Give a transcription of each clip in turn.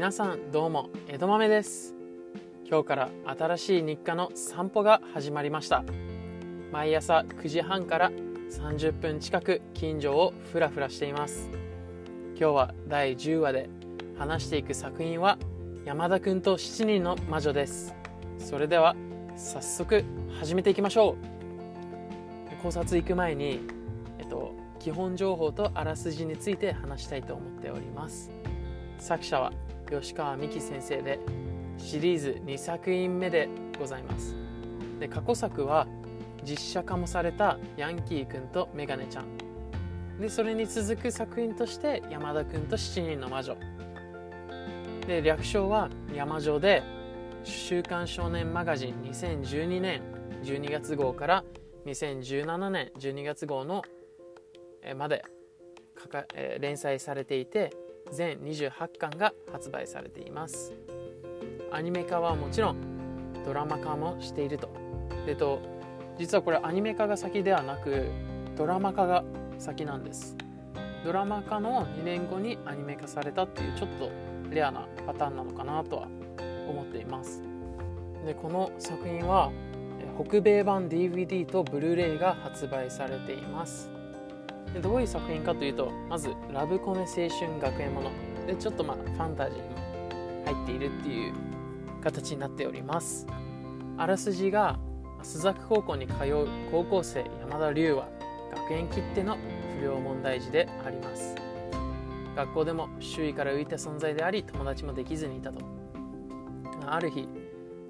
皆さんどうも江戸豆です。今日から新しい日課の散歩が始まりました。毎朝9時半から30分近く近所をふらふらしています。今日は第10話で話していく作品は山田くんと7人の魔女です。それでは早速始めていきましょう。考察行く前にえっと基本情報とあらすじについて話したいと思っております。作者は吉川美希先生でシリーズ2作品目でございます。で過去作は実写化もされたヤンキーくんとメガネちゃん。でそれに続く作品として山田くんと7人の魔女。で略称は山女で「週刊少年マガジン」2012年12月号から2017年12月号のまで連載されていて全28巻が発売されています。アニメ化はもちろんドラマ化もしていると。でと実はこれアニメ化が先ではなくドラマ化が先なんです。ドラマ化の2年後にアニメ化されたっていうちょっとレアなパターンなのかなとは思っています。でこの作品は北米版 DVD とブルーレイが発売されています。でどういう作品かというとまずラブコメ青春学園もの。でちょっとまあファンタジーも入っているっていう形になっております。あらすじが須作高校に通う高校生山田龍は学園きっての不良問題児であります。学校でも周囲から浮いた存在であり友達もできずにいたと。ある日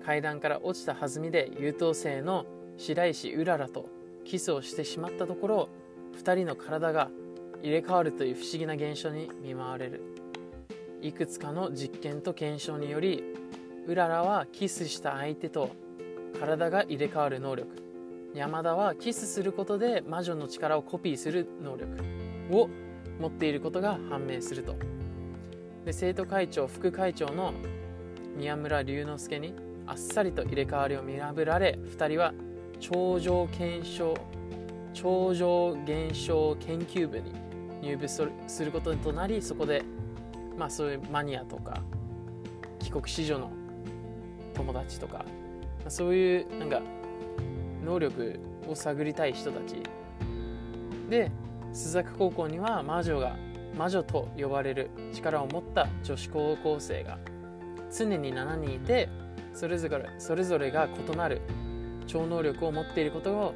階段から落ちた弾みで優等生の白石うららとキスをしてしまったところ2人の体が入れ替わるという不思議な現象に見舞われる。いくつかの実験と検証によりうららはキスした相手と体が入れ替わる能力。山田はキスすることで魔女の力をコピーする能力。を持っていることが判明すると。で生徒会長副会長の宮村龍之介にあっさりと入れ替わりを見破られ2人は超常検証超常現象研究部に入部することとなりそこで、まあ、そういうマニアとか帰国子女の友達とか、まあ、そういうなんか能力を探りたい人たち。で須作高校には魔女が魔女と呼ばれる力を持った女子高校生が常に7人いてそれぞれそれぞれが異なる超能力を持っていること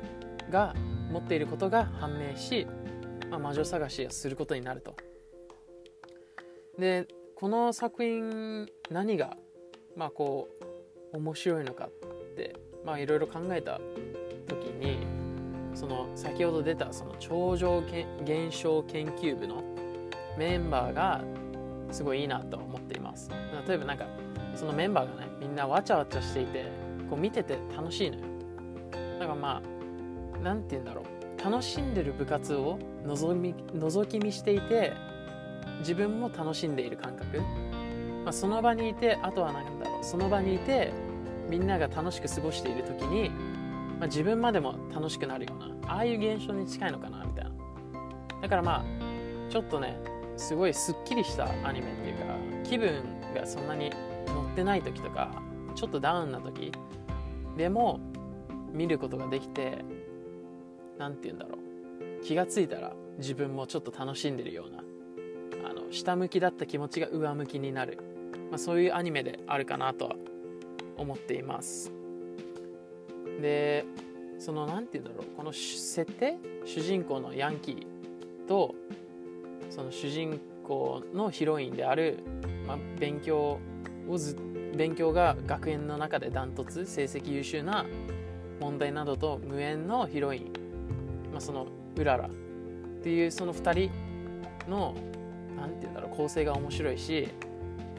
が持っていることが判明し、まあ、魔女探しをすることになると。でこの作品何がまあこう面白いのかってまあいろいろ考えた時にその先ほど出たその超常現象研究部のメンバーがすごいいいなと思っています例えばなんかそのメンバーがねみんなわちゃわちゃしていてこう見てて楽しいのよだからまあ何て言うんだろう。楽しんでる部活を覗み覗き見していて自分も楽しんでいる感覚、まあ、その場にいてあとは何だろう。その場にいてみんなが楽しく過ごしている時に、まあ、自分までも楽しくなるようなああいう現象に近いのかなみたいな。だからまあちょっとねすごいすっきりしたアニメっていうか気分がそんなに乗ってない時とかちょっとダウンな時でも見ることができて何て言うんだろう。気が付いたら自分もちょっと楽しんでるようなあの下向きだった気持ちが上向きになる、まあ、そういうアニメであるかなとは思っています。でその何て言うんだろう。この設定？主人公のヤンキーとその主人公のヒロインである、まあ、勉強をず勉強が学園の中でダントツ成績優秀な問題などと無縁のヒロイン。まあ、そのうらら。っていうその2人の何て言うんだろう構成が面白いし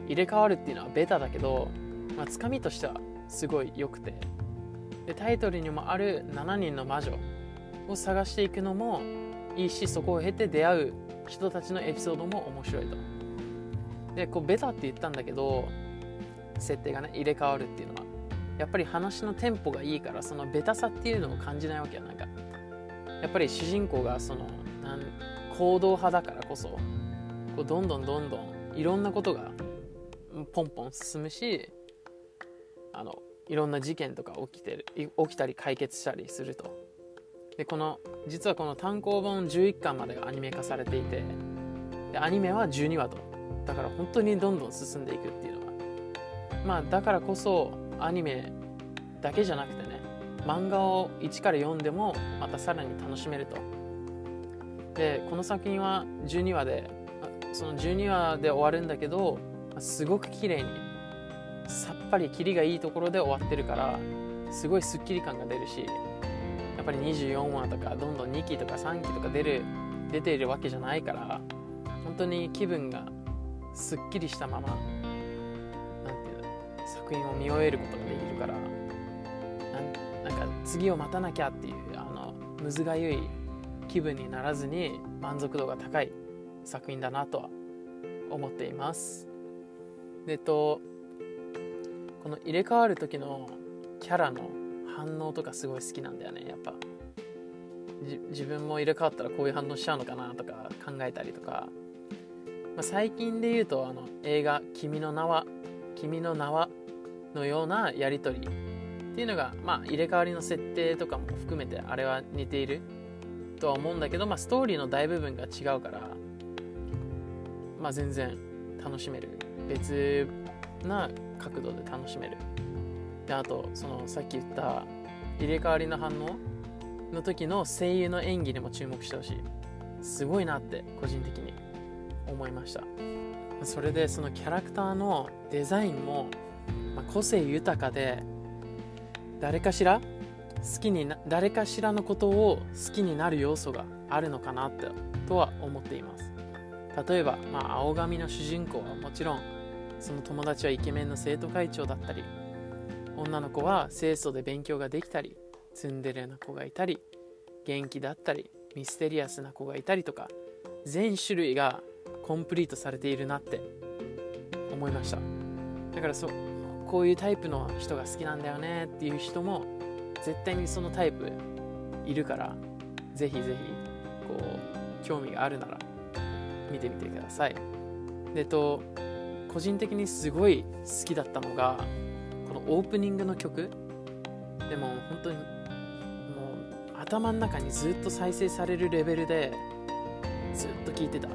入れ替わるっていうのはベタだけど、まあ、つかみとしてはすごい良くて。でタイトルにもある7人の魔女を探していくのもいいしそこを経て出会う人たちのエピソードも面白いと。でこうベタって言ったんだけど設定がね入れ替わるっていうのは。やっぱり話のテンポがいいからそのベタさっていうのを感じないわけよなんか。やっぱり主人公がそのなん行動派だからこそこうどんどんどんどんいろんなことがポンポン進むしあのいろんな事件とか起きてる起きたり解決したりすると。でこの実はこの単行本11巻までがアニメ化されていてでアニメは12話と。だから本当にどんどん進んでいくっていうのが。まあだからこそアニメだけじゃなくてね漫画を1から読んでもまたさらに楽しめると。でこの作品は12話でその12話で終わるんだけどすごく綺麗にさっぱりキリがいいところで終わってるからすごいスッキリ感が出るしやっぱり24話とかどんどん2期とか3期とか出る出ているわけじゃないから本当に気分がすっきりしたままなんていうの作品を見終えることができるからなんか次を待たなきゃっていうあのむずがゆい気分にならずに満足度が高い作品だなとは思っています。でとこの入れ替わる時のキャラの反応とかすごい好きなんだよねやっぱ自分も入れ替わったらこういう反応しちゃうのかなとか考えたりとか、まあ、最近で言うとあの映画「君の名は」「君の名は」のようなやり取りっていうのが、まあ、入れ替わりの設定とかも含めてあれは似ているとは思うんだけど、まあ、ストーリーの大部分が違うから、まあ、全然楽しめる。別な角度で楽しめる。であとそのさっき言った入れ替わりの反応の時の声優の演技にも注目してほしい。すごいなって個人的に思いました。それでそのキャラクターのデザインも、ま個性豊かで誰かしら好きにな誰かしらのことを好きになる要素があるのかなってとは思っています。例えば、まあ、青髪の主人公はもちろんその友達はイケメンの生徒会長だったり女の子は清楚で勉強ができたりツンデレな子がいたり元気だったりミステリアスな子がいたりとか全種類がコンプリートされているなって思いました。だからそうこういうタイプの人が好きなんだよねっていう人も絶対にそのタイプいるからぜひぜひこう興味があるなら見てみてください。でと個人的にすごい好きだったのがこのオープニングの曲。でも本当にもう頭の中にずっと再生されるレベルでずっと聴いてた。で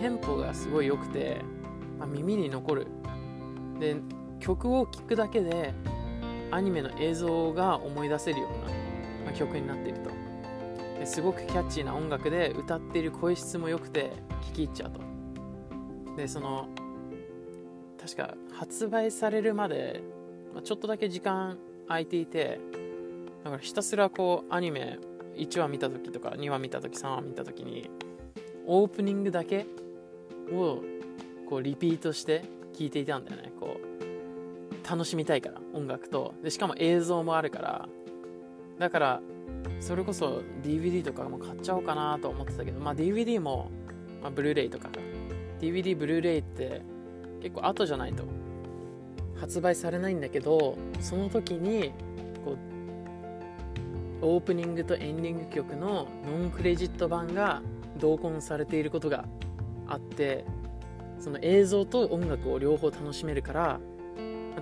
テンポがすごい良くて、まあ、耳に残るで曲を聴くだけでアニメの映像が思い出せるような、ま、曲になっていると。ですごくキャッチーな音楽で歌っている声質も良くて聴き入っちゃうと。でその確か発売されるまで、ま、ちょっとだけ時間空いていてだからひたすらこうアニメ1話見た時とか2話見た時3話見た時にオープニングだけをこうリピートして聞いていたんだよね。こう楽しみたいから音楽と。でしかも映像もあるから。だからそれこそ DVD とかも買っちゃおうかなと思ってたけど、まあ、DVD も、まあ、ブルーレイとか DVD ブルーレイって結構後じゃないと発売されないんだけどその時にこうオープニングとエンディング曲のノンクレジット版が同梱されていることがあってその映像と音楽を両方楽しめるから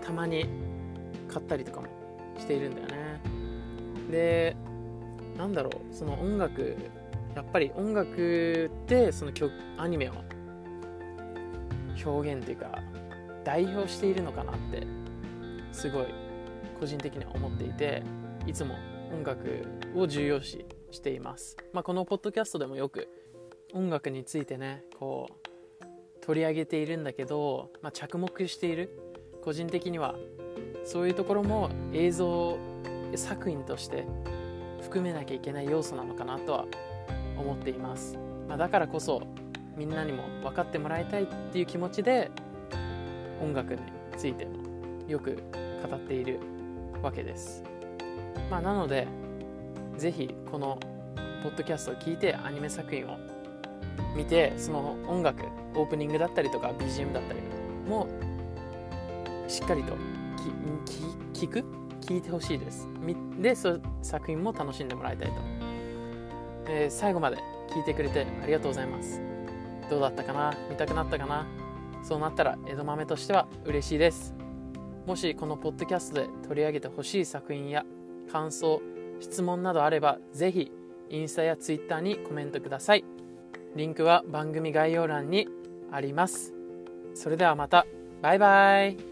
たまに買ったりとかもしているんだよね。でなんだろうその音楽やっぱり音楽ってその曲アニメを表現っていうか代表しているのかなってすごい個人的には思っていていつも音楽を重要視しています、まあ、このポッドキャストでもよく音楽についてねこう取り上げているんだけど、まあ、着目している。個人的には。そういうところも映像作品として含めなきゃいけない要素なのかなとは思っています、まあ、だからこそみんなにも分かってもらいたいっていう気持ちで音楽についてもよく語っているわけです、まあ、なのでぜひこのポッドキャストを聞いてアニメ作品を見てその音楽オープニングだったりとか BGM だったりもしっかりと聞く？聞いてほしいです。でそ作品も楽しんでもらいたいと、えー、最後まで聞いてくれてありがとうございます。どうだったかな？見たくなったかな？そうなったら江戸豆としては嬉しいです。もしこのポッドキャストで取り上げてほしい作品や感想質問などあればぜひインスタやツイッターにコメントください。リンクは番組概要欄にあります。それではまた。バイバイ。